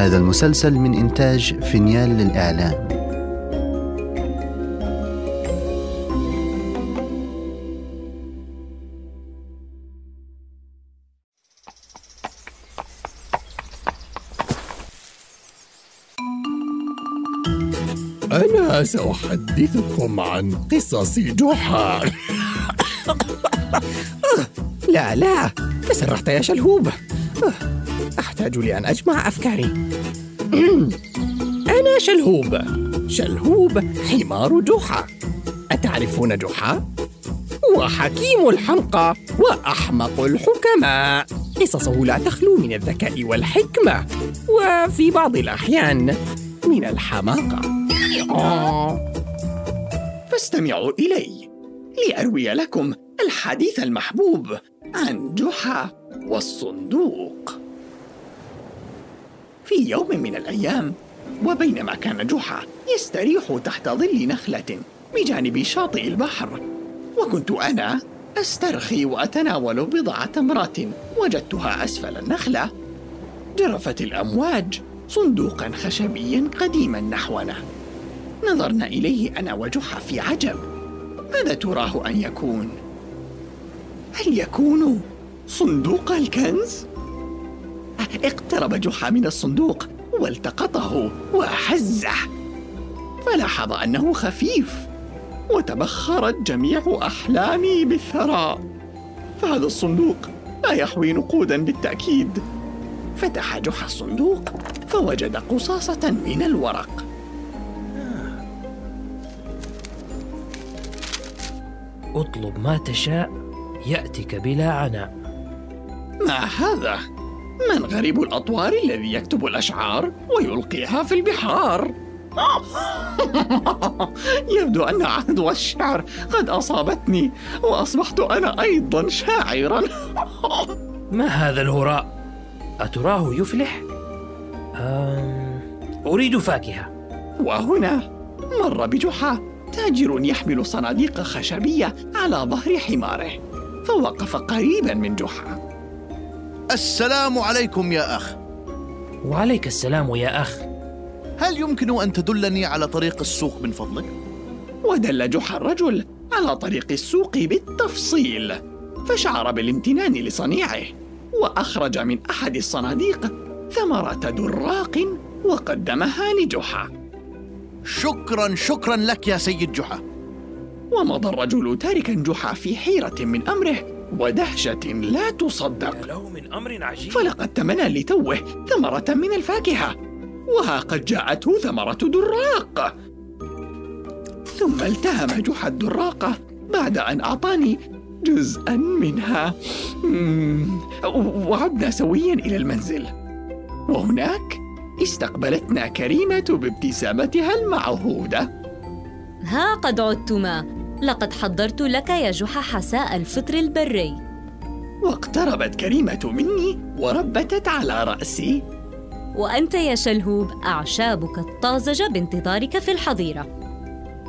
هذا المسلسل من إنتاج فينيال للإعلام. أنا سأحدثكم عن قصص جحا. لا لا تسرحت يا شلهوب. أحتاج لأن أجمع أفكاري. أنا شلهوب. شلهوب حمار جحا. أتعرفون جحا؟ هو حكيم الحمقى وأحمق الحكماء. قصصه لا تخلو من الذكاء والحكمة وفي بعض الأحيان من الحماقة. فاستمعوا إلي لأروي لكم الحديث المحبوب عن جحا والصندوق. في يوم من الأيام وبينما كان جحا يستريح تحت ظل نخلة بجانب شاطئ البحر وكنت أنا أسترخي وأتناول بضع تمرات وجدتها أسفل النخلة جرفت الأمواج صندوقا خشبيا قديما نحونا نظرنا إليه أنا وجحا في عجب ماذا تراه أن يكون؟ هل يكون صندوق الكنز؟ اقترب جحا من الصندوق والتقطه وحزه. فلاحظ أنه خفيف وتبخرت جميع أحلامي بالثراء. فهذا الصندوق لا يحوي نقودا بالتأكيد. فتح جحا الصندوق فوجد قصاصة من الورق. اطلب ما تشاء يأتك بلا عناء. ما هذا؟ من غريب الأطوار الذي يكتب الأشعار ويلقيها في البحار؟ يبدو أن عدوى الشعر قد أصابتني وأصبحت أنا أيضا شاعرا ما هذا الهراء؟ أتراه يفلح؟ أم... أريد فاكهة وهنا مر بجحا تاجر يحمل صناديق خشبية على ظهر حماره فوقف قريبا من جحا السلام عليكم يا أخ. وعليك السلام يا أخ. هل يمكن أن تدلني على طريق السوق من فضلك؟ ودل جحا الرجل على طريق السوق بالتفصيل فشعر بالامتنان لصنيعه وأخرج من أحد الصناديق ثمرة دراق وقدمها لجحا. شكرا شكرا لك يا سيد جحا. ومضى الرجل تاركا جحا في حيرة من أمره ودهشة لا تصدق. له من أمر عجيب. فلقد تمنى لتوه ثمرة من الفاكهة وها قد جاءته ثمرة دراق. ثم التهم جحا الدراقة بعد أن أعطاني جزءا منها. وعدنا سويا إلى المنزل. وهناك استقبلتنا كريمة بابتسامتها المعهودة. ها قد عدتما. لقد حضرت لك يا جحا حساء الفطر البري. واقتربت كريمة مني وربتت على رأسي. وأنت يا شلهوب أعشابك الطازجة بانتظارك في الحظيرة.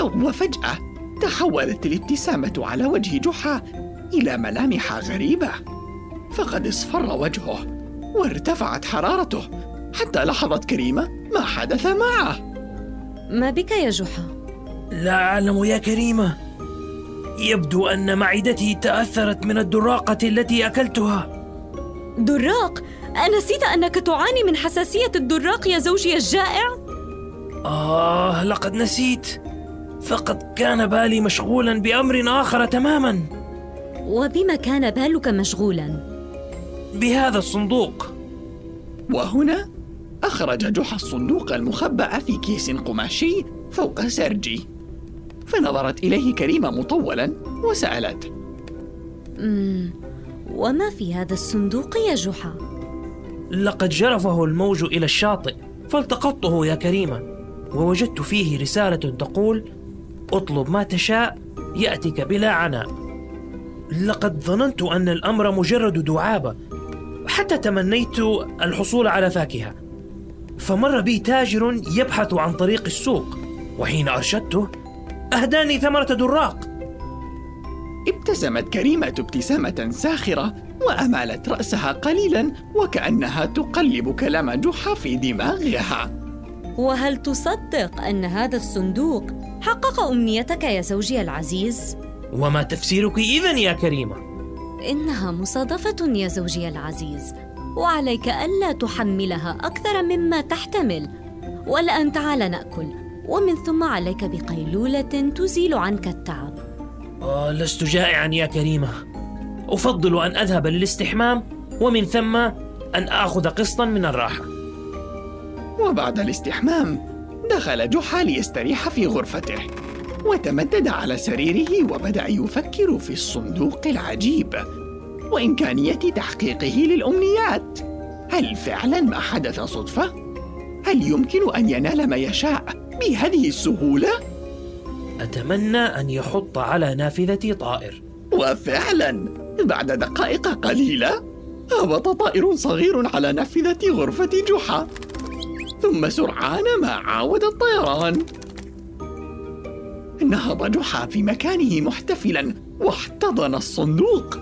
وفجأة تحولت الابتسامة على وجه جحا إلى ملامح غريبة. فقد اصفر وجهه وارتفعت حرارته حتى لاحظت كريمة ما حدث معه. ما بك يا جحا؟ لا أعلم يا كريمة. يبدو أن معدتي تأثرت من الدراقة التي أكلتها دراق؟ أنسيت أنك تعاني من حساسية الدراق يا زوجي الجائع؟ آه لقد نسيت فقد كان بالي مشغولا بأمر آخر تماما وبما كان بالك مشغولا؟ بهذا الصندوق وهنا أخرج جحا الصندوق المخبأ في كيس قماشي فوق سرجي فنظرت إليه كريمة مطولا وسألت. وما في هذا الصندوق يا جحا؟ لقد جرفه الموج إلى الشاطئ فالتقطته يا كريمة ووجدت فيه رسالة تقول اطلب ما تشاء يأتك بلا عناء. لقد ظننت أن الأمر مجرد دعابة حتى تمنيت الحصول على فاكهة. فمر بي تاجر يبحث عن طريق السوق وحين أرشدته أهداني ثمرة دراق ابتسمت كريمة ابتسامة ساخرة وأمالت رأسها قليلا وكأنها تقلب كلام جحا في دماغها وهل تصدق أن هذا الصندوق حقق أمنيتك يا زوجي العزيز؟ وما تفسيرك إذا يا كريمة؟ إنها مصادفة يا زوجي العزيز وعليك ألا تحملها أكثر مما تحتمل والآن تعال نأكل ومن ثم عليك بقيلولة تزيل عنك التعب. آه لست جائعا يا كريمة. أفضل أن أذهب للاستحمام ومن ثم أن آخذ قسطا من الراحة. وبعد الاستحمام دخل جحا ليستريح في غرفته وتمدد على سريره وبدأ يفكر في الصندوق العجيب وإمكانية تحقيقه للأمنيات. هل فعلا ما حدث صدفة؟ هل يمكن أن ينال ما يشاء؟ بهذه السهولة؟ أتمنى أن يحط على نافذتي طائر. وفعلا بعد دقائق قليلة هبط طائر صغير على نافذة غرفة جحا. ثم سرعان ما عاود الطيران. نهض جحا في مكانه محتفلا واحتضن الصندوق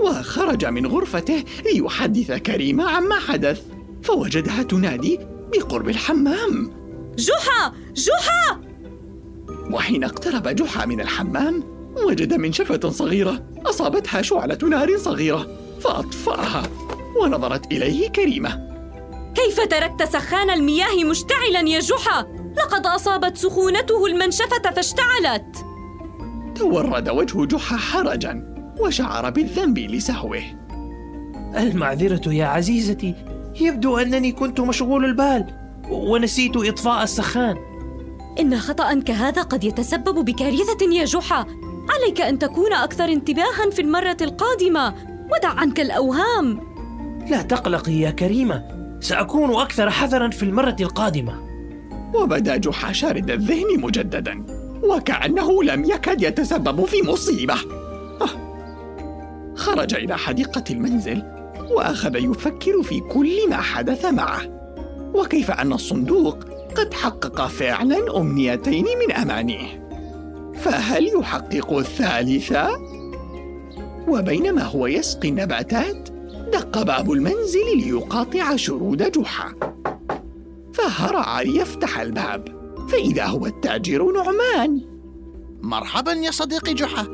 وخرج من غرفته ليحدث كريمة عما حدث فوجدها تنادي بقرب الحمام. جحا! جحا! وحين اقترب جحا من الحمام وجد منشفة صغيرة أصابتها شعلة نار صغيرة فأطفأها ونظرت إليه كريمة. كيف تركت سخان المياه مشتعلا يا جحا؟ لقد أصابت سخونته المنشفة فاشتعلت. تورد وجه جحا حرجا وشعر بالذنب لسهوه. المعذرة يا عزيزتي يبدو أنني كنت مشغول البال ونسيت إطفاء السخان. إن خطأ كهذا قد يتسبب بكارثة يا جحا. عليك أن تكون أكثر انتباها في المرة القادمة. ودع عنك الأوهام. لا تقلقي يا كريمة. سأكون أكثر حذرا في المرة القادمة. وبدا جحا شارد الذهن مجددا. وكأنه لم يكد يتسبب في مصيبة. آه. خرج إلى حديقة المنزل وأخذ يفكر في كل ما حدث معه. وكيف أن الصندوق قد حقق فعلا أمنيتين من أمانيه فهل يحقق الثالثة؟ وبينما هو يسقي النباتات دق باب المنزل ليقاطع شرود جحا. فهرع ليفتح الباب. فإذا هو التاجر نعمان. مرحبا يا صديقي جحا.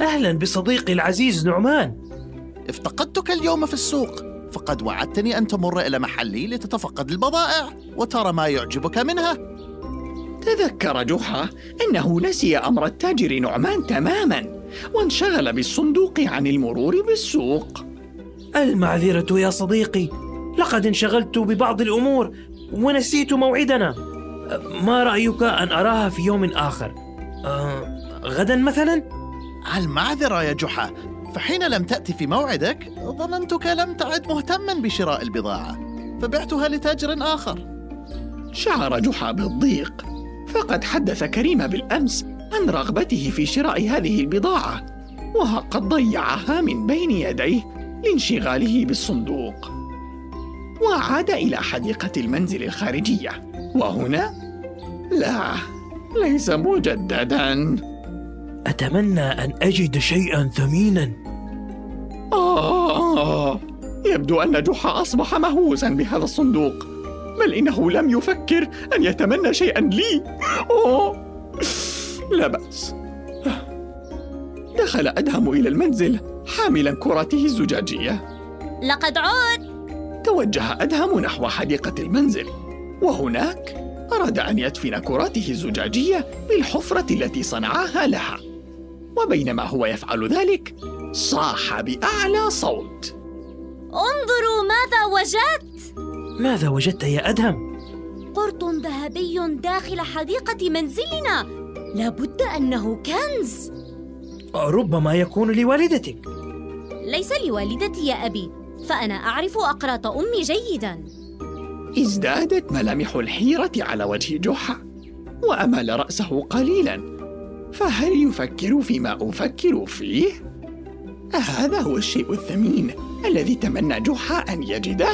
أهلا بصديقي العزيز نعمان. افتقدتك اليوم في السوق. فقد وعدتني أن تمر إلى محلي لتتفقد البضائع وترى ما يعجبك منها. تذكر جحا أنه نسي أمر التاجر نعمان تماما وانشغل بالصندوق عن المرور بالسوق. المعذرة يا صديقي لقد انشغلت ببعض الأمور ونسيت موعدنا. ما رأيك أن أراها في يوم آخر؟ آه غدا مثلا؟ المعذرة يا جحا فحين لم تأتي في موعدك ظننتك لم تعد مهتما بشراء البضاعة فبعتها لتاجر آخر. شعر جحا بالضيق فقد حدث كريم بالأمس عن رغبته في شراء هذه البضاعة وها قد ضيعها من بين يديه لانشغاله بالصندوق. وعاد إلى حديقة المنزل الخارجية وهنا لا ليس مجددا. أتمنى أن أجد شيئا ثمينا. آه يبدو أن جحا أصبح مهووسا بهذا الصندوق. بل إنه لم يفكر أن يتمنى شيئا لي. أوه. لا بأس. دخل أدهم إلى المنزل حاملا كرته الزجاجية. لقد عد توجه أدهم نحو حديقة المنزل وهناك أراد أن يدفن كراته الزجاجية بالحفرة التي صنعها لها. وبينما هو يفعل ذلك صاح بأعلى صوت. انظروا ماذا وجدت! ماذا وجدت يا أدهم؟ قرط ذهبي داخل حديقة منزلنا. لابد أنه كنز. ربما يكون لوالدتك. ليس لوالدتي يا أبي فأنا أعرف أقراط أمي جيدا. ازدادت ملامح الحيرة على وجه جحا وأمال رأسه قليلا. فهل يفكر فيما أفكر فيه؟ هذا هو الشيء الثمين الذي تمنى جحا أن يجده.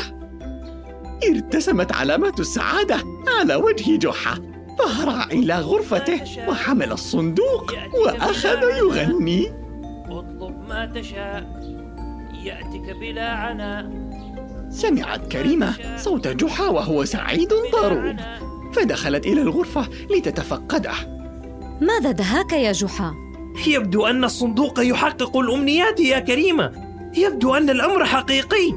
ارتسمت علامات السعادة على وجه جحا فهرع إلى غرفته وحمل الصندوق وأخذ يغني. اطلب ما تشاء يأتك بلا عناء. سمعت كريمة صوت جحا وهو سعيد ضروب فدخلت إلى الغرفة لتتفقده ماذا دهاك يا جحا؟ يبدو أن الصندوق يحقق الأمنيات يا كريمة يبدو أن الأمر حقيقي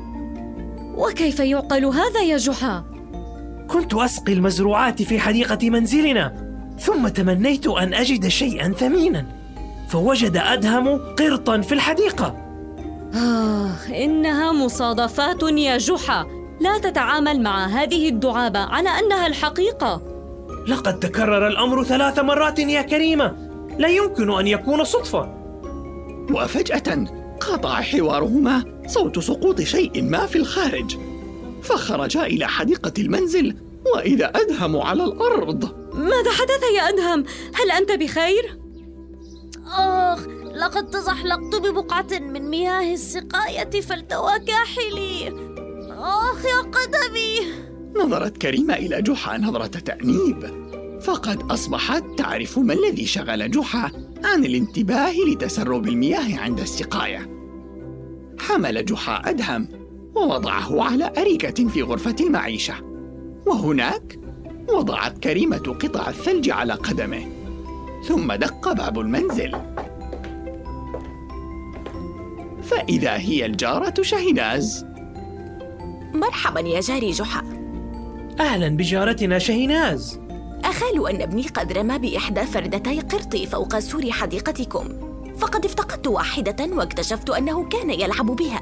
وكيف يعقل هذا يا جحا؟ كنت أسقي المزروعات في حديقة منزلنا ثم تمنيت أن أجد شيئا ثمينا فوجد أدهم قرطا في الحديقة آه إنها مصادفات يا جحا. لا تتعامل مع هذه الدعابة على أنها الحقيقة. لقد تكرر الأمر ثلاث مرات يا كريمة. لا يمكن أن يكون صدفة. وفجأة قطع حوارهما صوت سقوط شيء ما في الخارج. فخرجا إلى حديقة المنزل وإذا أدهم على الأرض. ماذا حدث يا أدهم؟ هل أنت بخير؟ آخ لقد تزحلقت ببقعة من مياه السقاية فالتوى كاحلي. آخ يا قدمي. نظرت كريمة إلى جحا نظرة تأنيب. فقد أصبحت تعرف ما الذي شغل جحا عن الانتباه لتسرب المياه عند السقاية. حمل جحا أدهم ووضعه على أريكة في غرفة المعيشة. وهناك وضعت كريمة قطع الثلج على قدمه. ثم دق باب المنزل. فإذا هي الجارة شهناز مرحبا يا جاري جحا. أهلا بجارتنا شهناز أخال أن أبني قد رمى بإحدى فردتي قرطي فوق سور حديقتكم فقد افتقدت واحدة واكتشفت أنه كان يلعب بها.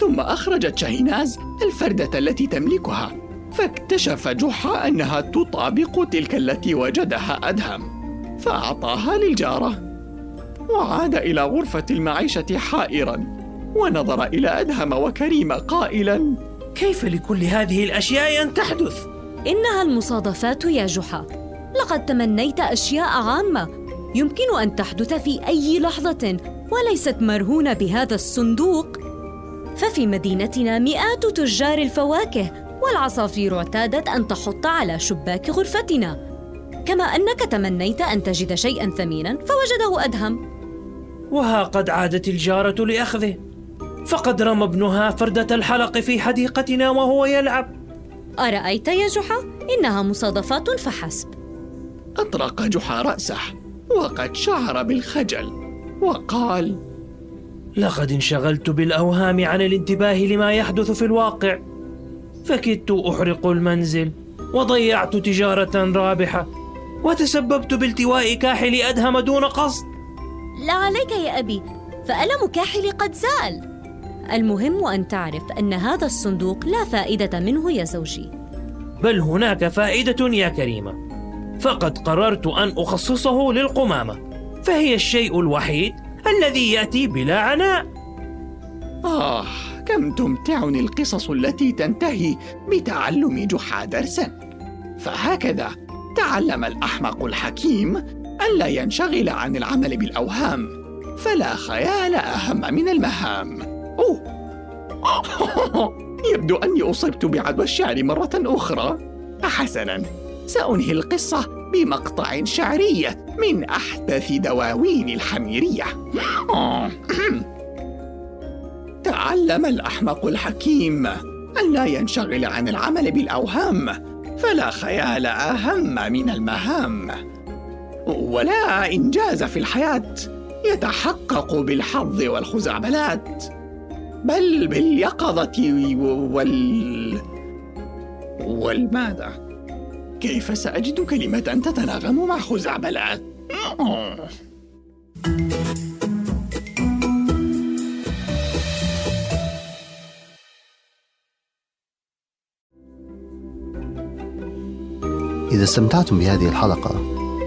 ثم أخرجت شهناز الفردة التي تملكها فاكتشف جحا أنها تطابق تلك التي وجدها أدهم فأعطاها للجارة. وعاد إلى غرفة المعيشة حائرا ونظر إلى أدهم وكريم قائلا كيف لكل هذه الأشياء أن تحدث؟ إنها المصادفات يا جحا. لقد تمنيت أشياء عامة. يمكن أن تحدث في أي لحظة وليست مرهونة بهذا الصندوق. ففي مدينتنا مئات تجار الفواكه والعصافير اعتادت أن تحط على شباك غرفتنا. كما أنك تمنيت أن تجد شيئا ثمينا فوجده أدهم. وها قد عادت الجارة لأخذه. فقد رمى ابنها فردة الحلق في حديقتنا وهو يلعب. أرأيت يا جحا؟ إنها مصادفات فحسب. أطرق جحا رأسه وقد شعر بالخجل وقال لقد انشغلت بالأوهام عن الانتباه لما يحدث في الواقع. فكدت أحرق المنزل وضيعت تجارة رابحة. وتسببت بالتواء كاحل أدهم دون قصد. لا عليك يا أبي فألم كاحل قد زال. المهم أن تعرف أن هذا الصندوق لا فائدة منه يا زوجي. بل هناك فائدة يا كريمة. فقد قررت أن أخصصه للقمامة فهي الشيء الوحيد الذي يأتي بلا عناء. آه كم تمتعني القصص التي تنتهي بتعلم جحا درسا. فهكذا تعلم الأحمق الحكيم ألا ينشغل عن العمل بالأوهام. فلا خيال أهم من المهام. أوه. يبدو أني أصبت بعدوى الشعر مرة أخرى. حسنا سأنهي القصة بمقطع شعري من أحدث دواوين الحميرية. تعلم الأحمق الحكيم أن لا ينشغل عن العمل بالأوهام. فلا خيال أهم من المهام. ولا إنجاز في الحياة يتحقق بالحظ والخزعبلات بل باليقظة وال والماذا؟ كيف سأجد كلمة تتناغم مع خزعبلات؟ إذا استمتعتم بهذه الحلقة